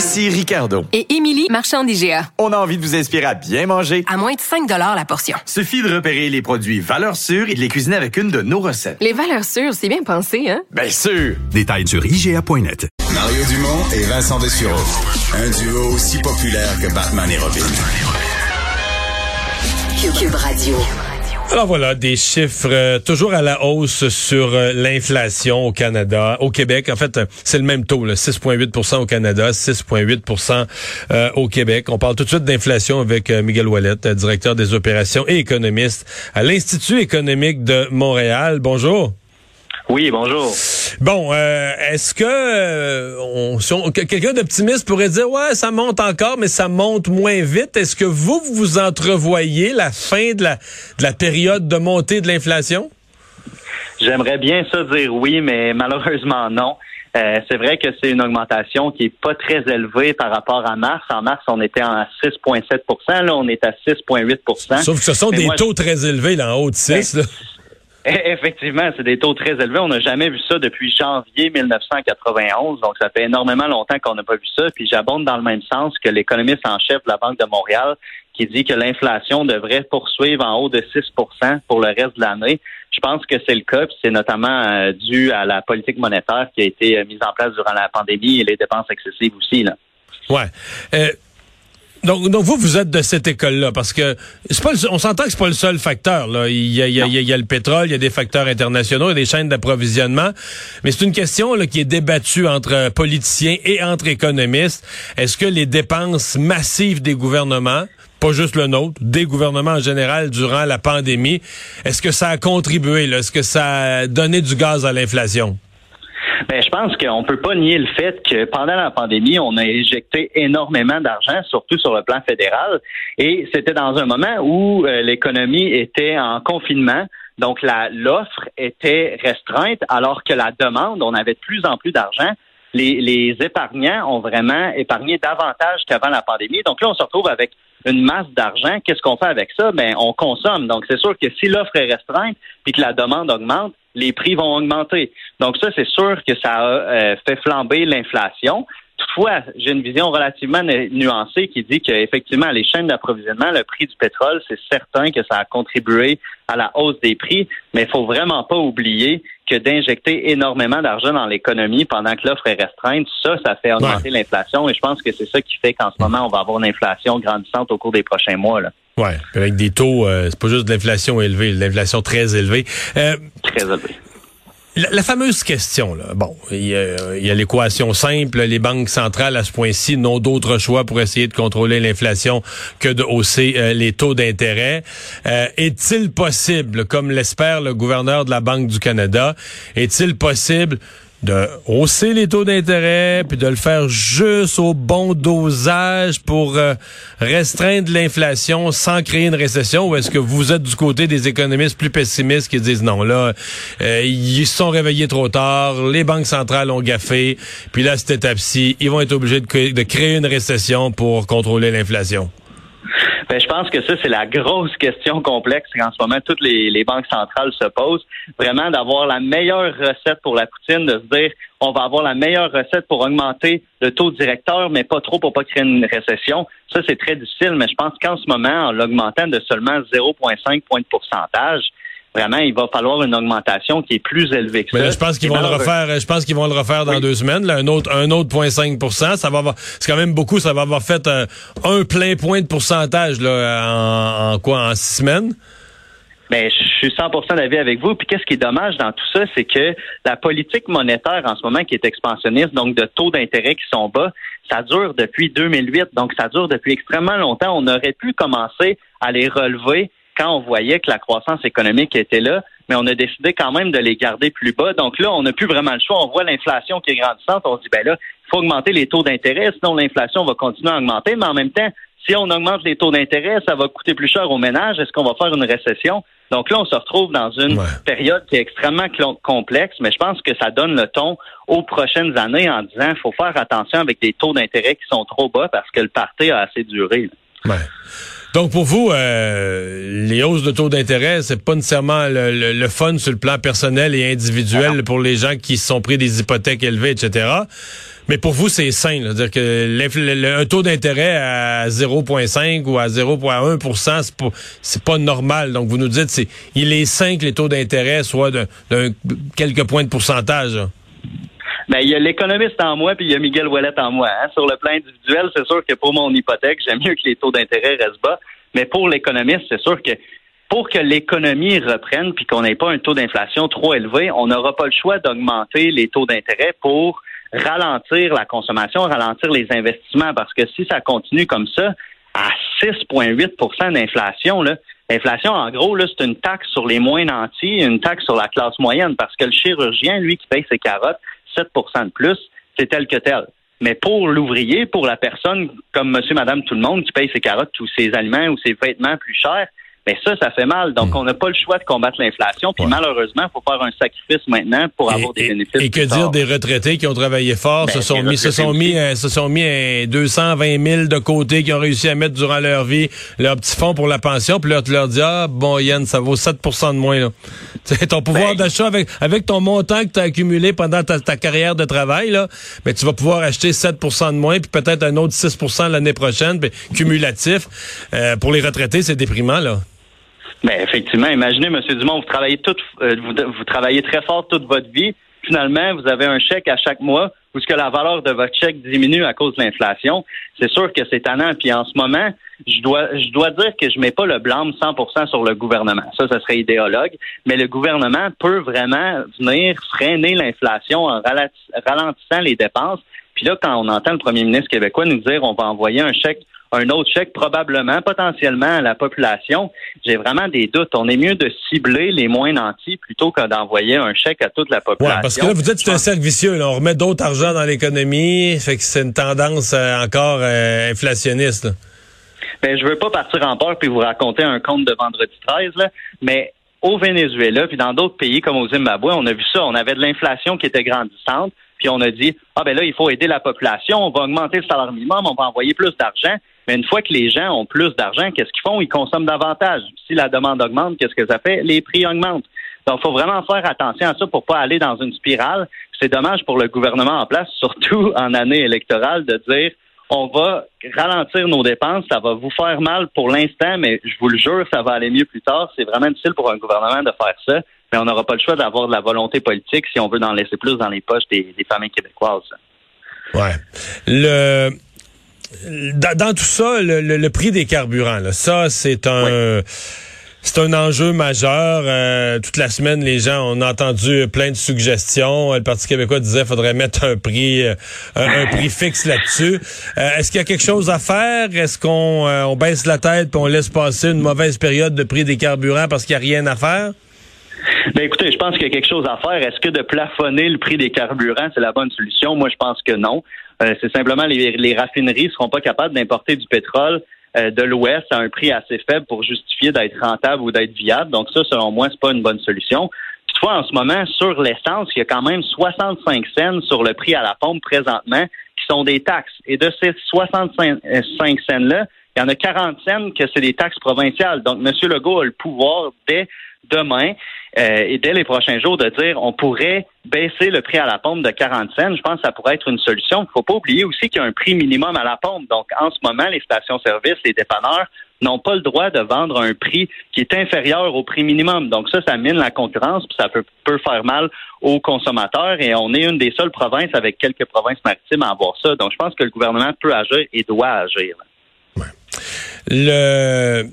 Ici Ricardo. et Émilie, marchand d'IGA. On a envie de vous inspirer à bien manger. À moins de 5 la portion. Suffit de repérer les produits valeurs sûres et de les cuisiner avec une de nos recettes. Les valeurs sûres, c'est bien pensé, hein? Bien sûr! Détails sur IGA.net. Mario Dumont et Vincent Dessureau. Un duo aussi populaire que Batman et Robin. Cube Radio. Alors voilà, des chiffres euh, toujours à la hausse sur euh, l'inflation au Canada, au Québec. En fait, euh, c'est le même taux, là, 6,8% au Canada, 6,8% euh, au Québec. On parle tout de suite d'inflation avec Miguel Wallet, directeur des opérations et économiste à l'Institut économique de Montréal. Bonjour. Oui, bonjour. Bon, euh, est-ce que euh, on, si on- que- quelqu'un d'optimiste pourrait dire ouais, ça monte encore, mais ça monte moins vite? Est-ce que vous vous entrevoyez la fin de la de la période de montée de l'inflation? J'aimerais bien ça dire oui, mais malheureusement non. Euh, c'est vrai que c'est une augmentation qui est pas très élevée par rapport à mars. En mars, on était à 6,7% Là, on est à 6,8% Sauf que ce sont Mais des moi, taux très élevés, là, en haut de 6. là. Effectivement, c'est des taux très élevés. On n'a jamais vu ça depuis janvier 1991. Donc, ça fait énormément longtemps qu'on n'a pas vu ça. Puis, j'abonde dans le même sens que l'économiste en chef de la Banque de Montréal qui dit que l'inflation devrait poursuivre en haut de 6% pour le reste de l'année. Je pense que c'est le cas. Puis, c'est notamment euh, dû à la politique monétaire qui a été euh, mise en place durant la pandémie et les dépenses excessives aussi. Là. Ouais. Euh, donc, vous, vous êtes de cette école-là, parce que c'est pas le- on s'entend que c'est pas le seul facteur. Là. Il, y a, il, y a, il y a- le pétrole, il y a des facteurs internationaux, il y a des chaînes d'approvisionnement, mais c'est une question là, qui est débattue entre politiciens et entre économistes. Est-ce que les dépenses massives des gouvernements, pas juste le nôtre, des gouvernements en général durant la pandémie, est-ce que ça a contribué, est-ce que ça a donné du gaz à l'inflation? Ben, je pense qu'on peut pas nier le fait que pendant la pandémie, on a injecté énormément d'argent, surtout sur le plan fédéral, et c'était dans un moment où euh, l'économie était en confinement. Donc, l'offre était restreinte, alors que la demande, on avait de plus en plus d'argent. Les, les épargnants ont vraiment épargné davantage qu'avant la pandémie. Donc là, on se retrouve avec une masse d'argent. Qu'est-ce qu'on fait avec ça? Ben, on consomme. Donc, c'est sûr que si l'offre est restreinte puis que la demande augmente, les prix vont augmenter. Donc, ça, c'est sûr que ça a euh, fait flamber l'inflation. Toutefois, j'ai une vision relativement nu- nuancée qui dit qu'effectivement, les chaînes d'approvisionnement, le prix du pétrole, c'est certain que ça a contribué à la hausse des prix, mais il faut vraiment pas oublier que d'injecter énormément d'argent dans l'économie pendant que l'offre est restreinte, ça, ça fait augmenter l'inflation et je pense que c'est ça qui fait qu'en ce moment, on va avoir une inflation grandissante au cours des prochains mois. Là. Ouais, puis avec des taux, euh, c'est pas juste de l'inflation élevée, de l'inflation très élevée. Euh, Très élevé. la, la fameuse question, là, bon, il y a, il y a l'équation simple, les banques centrales à ce point-ci n'ont d'autre choix pour essayer de contrôler l'inflation que de hausser euh, les taux d'intérêt. Euh, est-il possible, comme l'espère le gouverneur de la Banque du Canada, est-il possible de hausser les taux d'intérêt, puis de le faire juste au bon dosage pour euh, restreindre l'inflation sans créer une récession, ou est-ce que vous êtes du côté des économistes plus pessimistes qui disent non, là, euh, ils sont réveillés trop tard, les banques centrales ont gaffé, puis là, cette étape-ci, ils vont être obligés de créer une récession pour contrôler l'inflation? Ben, je pense que ça, c'est la grosse question complexe qu'en ce moment, toutes les, les banques centrales se posent. Vraiment d'avoir la meilleure recette pour la poutine, de se dire on va avoir la meilleure recette pour augmenter le taux directeur, mais pas trop pour pas créer une récession. Ça, c'est très difficile, mais je pense qu'en ce moment, en l'augmentant de seulement 0,5 points de pourcentage, vraiment, il va falloir une augmentation qui est plus élevée que Mais ça. là, je pense qu'ils vont le refaire. Je pense qu'ils vont le refaire dans deux semaines. Là, un autre, un autre 0,5 Ça va avoir, c'est quand même beaucoup. Ça va avoir fait euh, un plein point de pourcentage là, en, en quoi, en six semaines? Ben, je suis 100% d'avis avec vous. Puis qu'est-ce qui est dommage dans tout ça, c'est que la politique monétaire en ce moment qui est expansionniste, donc de taux d'intérêt qui sont bas, ça dure depuis 2008. Donc ça dure depuis extrêmement longtemps. On aurait pu commencer à les relever quand on voyait que la croissance économique était là, mais on a décidé quand même de les garder plus bas. Donc là, on n'a plus vraiment le choix. On voit l'inflation qui est grandissante. On se dit, ben là, il faut augmenter les taux d'intérêt, sinon l'inflation va continuer à augmenter. Mais en même temps, si on augmente les taux d'intérêt, ça va coûter plus cher aux ménages. Est-ce qu'on va faire une récession? Donc là, on se retrouve dans une Ouais. période qui est extrêmement complexe, mais je pense que ça donne le ton aux prochaines années en disant faut faire attention avec des taux d'intérêt qui sont trop bas parce que le parti a assez duré. Ouais. Donc pour vous, euh, les hausses de taux d'intérêt, c'est pas nécessairement le, le- le fun sur le plan personnel et individuel pour les gens qui se sont pris des hypothèques élevées, etc. Mais pour vous, c'est sain, là. dire que le- un taux d'intérêt à 0,5 ou à 0,1 c'est pas c'est pas normal. Donc vous nous dites, c'est il est sain que les taux d'intérêt soient de, d'un quelques points de pourcentage. là. Ben, il y a l'économiste en moi, puis il y a Miguel Ouellet en moi. hein. Sur le plan individuel, c'est sûr que pour mon hypothèque, j'aime mieux que les taux d'intérêt restent bas. Mais pour l'économiste, c'est sûr que pour que l'économie reprenne puis qu'on n'ait pas un taux d'inflation trop élevé, on n'aura pas le choix d'augmenter les taux d'intérêt pour ralentir la consommation, ralentir les investissements. Parce que si ça continue comme ça, à 6,8% d'inflation, L'inflation, en gros, c'est une taxe sur les moins nantis, une taxe sur la classe moyenne, parce que le chirurgien, lui, qui paye ses carottes, 7% de plus, c'est tel que tel. Mais pour l'ouvrier, pour la personne comme monsieur, madame, tout le monde qui paye ses carottes ou ses aliments ou ses vêtements plus chers, mais ça, ça fait mal. Donc, on n'a pas le choix de combattre l'inflation. Puis Ouais. malheureusement, il faut faire un sacrifice maintenant pour avoir des bénéfices. et que dire tard. des retraités qui ont travaillé fort, Ben, se sont mis, se sont mis, se sont mis euh, 220 000 de côté, qui ont réussi à mettre durant leur vie leur petit fonds pour la pension, puis là tu leur dis ah bon Yann, ça vaut 7% de moins là. Tu sais, ton pouvoir Ben- d'achat avec avec ton montant que tu as accumulé pendant ta, ta carrière de travail là, mais tu vas pouvoir acheter 7% de moins, puis peut-être un autre 6% l'année prochaine, puis cumulatif. Euh, pour les retraités, c'est déprimant là. Ben, effectivement, imaginez, M. Dumont, vous travaillez tout, euh, vous, vous travaillez très fort toute votre vie. Finalement, vous avez un chèque à chaque mois où ce que la valeur de votre chèque diminue à cause de l'inflation. C'est sûr que c'est tannant. Puis en ce moment, je dois, je dois dire que je mets pas le blâme 100% sur le gouvernement. Ça, ça serait idéologue. Mais le gouvernement peut vraiment venir freiner l'inflation en ralentissant les dépenses. Puis là, quand on entend le premier ministre québécois nous dire on va envoyer un chèque un autre chèque probablement, potentiellement à la population. J'ai vraiment des doutes. On est mieux de cibler les moins nantis plutôt que d'envoyer un chèque à toute la Ouais, population. parce que là, vous dites que c'est un cercle vicieux. Là. On remet d'autres argent dans l'économie. Fait que c'est une tendance euh, encore euh, inflationniste. là. Ben, je veux pas partir en peur puis vous raconter un conte de vendredi 13, là, mais au Venezuela puis dans d'autres pays comme au Zimbabwe, on a vu ça. On avait de l'inflation qui était grandissante, puis on a dit ah ben là il faut aider la population, on va augmenter le salaire minimum, on va envoyer plus d'argent. Mais une fois que les gens ont plus d'argent, qu'est-ce qu'ils font? Ils consomment davantage. Si la demande augmente, qu'est-ce que ça fait? Les prix augmentent. Donc, il faut vraiment faire attention à ça pour pas aller dans une spirale. C'est dommage pour le gouvernement en place, surtout en année électorale, de dire on va ralentir nos dépenses, ça va vous faire mal pour l'instant, mais je vous le jure, ça va aller mieux plus tard. C'est vraiment difficile pour un gouvernement de faire ça, mais on n'aura pas le choix d'avoir de la volonté politique si on veut en laisser plus dans les poches des, des familles québécoises. Ouais. Le dans, dans tout ça, le, le- le prix des carburants, là, ça c'est un c'est un enjeu majeur. Euh, toute la semaine, les gens on a entendu plein de suggestions. Le Parti québécois disait faudrait mettre un prix euh, un, un prix fixe là-dessus. Euh, Est-ce qu'il y a quelque chose à faire? Est-ce qu'on euh, on baisse la tête puis on laisse passer une mauvaise période de prix des carburants parce qu'il n'y a rien à faire? Ben écoutez, je pense qu'il y a quelque chose à faire. Est-ce que de plafonner le prix des carburants, c'est la bonne solution? Moi, je pense que non. Euh, c'est simplement les, les raffineries ne seront pas capables d'importer du pétrole euh, de l'Ouest à un prix assez faible pour justifier d'être rentable ou d'être viable. Donc ça, selon moi, c'est pas une bonne solution. Toutefois, en ce moment, sur l'essence, il y a quand même 65 cents sur le prix à la pompe présentement qui sont des taxes. Et de ces 65 cents-là, il y en a 40 cents que c'est des taxes provinciales. Donc, M. Legault a le pouvoir dès demain euh, et dès les prochains jours de dire on pourrait baisser le prix à la pompe de 40 cents. Je pense que ça pourrait être une solution. Il ne faut pas oublier aussi qu'il y a un prix minimum à la pompe. Donc, en ce moment, les stations-service, les dépanneurs n'ont pas le droit de vendre un prix qui est inférieur au prix minimum. Donc ça, ça mine la concurrence, puis ça peut, peut faire mal aux consommateurs. Et on est une des seules provinces avec quelques provinces maritimes à avoir ça. Donc je pense que le gouvernement peut agir et doit agir. Le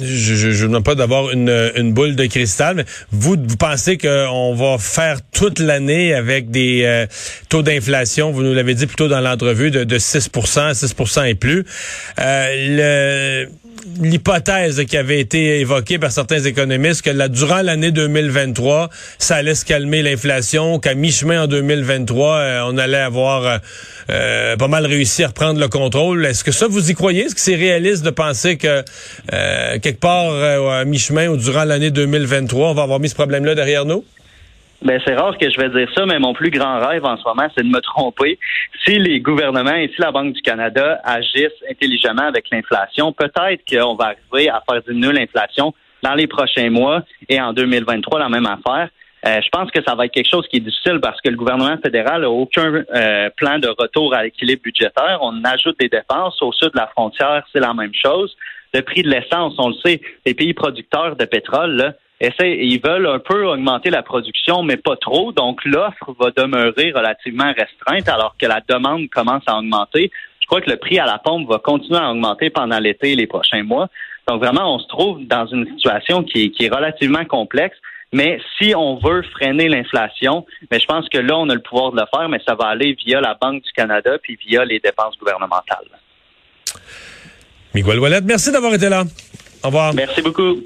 je ne demande pas d'avoir une, une boule de cristal, mais vous, vous pensez qu'on va faire toute l'année avec des euh, taux d'inflation, vous nous l'avez dit plutôt dans l'entrevue, de, de 6 6% et plus. Euh, le l'hypothèse qui avait été évoquée par certains économistes que durant l'année 2023, ça allait se calmer l'inflation, qu'à mi-chemin en 2023, euh, on allait avoir euh, euh, pas mal réussi à reprendre le contrôle. Est-ce que ça, vous y croyez? Est-ce que c'est réaliste de penser que quelque part à mi-chemin ou durant l'année 2023, on va avoir mis ce problème-là derrière nous? Ben, c'est rare que je vais dire ça, mais mon plus grand rêve en ce moment, c'est de me tromper. Si les gouvernements et si la Banque du Canada agissent intelligemment avec l'inflation, peut-être qu'on va arriver à faire diminuer l'inflation dans les prochains mois et en 2023, la même affaire. Euh, je pense que ça va être quelque chose qui est difficile parce que le gouvernement fédéral n'a aucun euh, plan de retour à l'équilibre budgétaire. On ajoute des dépenses. Au sud de la frontière, c'est la même chose. Le prix de l'essence, on le sait, les pays producteurs de pétrole, là, ils veulent un peu augmenter la production, mais pas trop. Donc, l'offre va demeurer relativement restreinte alors que la demande commence à augmenter. Je crois que le prix à la pompe va continuer à augmenter pendant l'été et les prochains mois. Donc, vraiment, on se trouve dans une situation qui est, relativement complexe. Mais si on veut freiner l'inflation, mais je pense que là, on a le pouvoir de le faire, mais ça va aller via la Banque du Canada puis via les dépenses gouvernementales. Miguel Wallet, merci d'avoir été là. Au revoir. Merci beaucoup.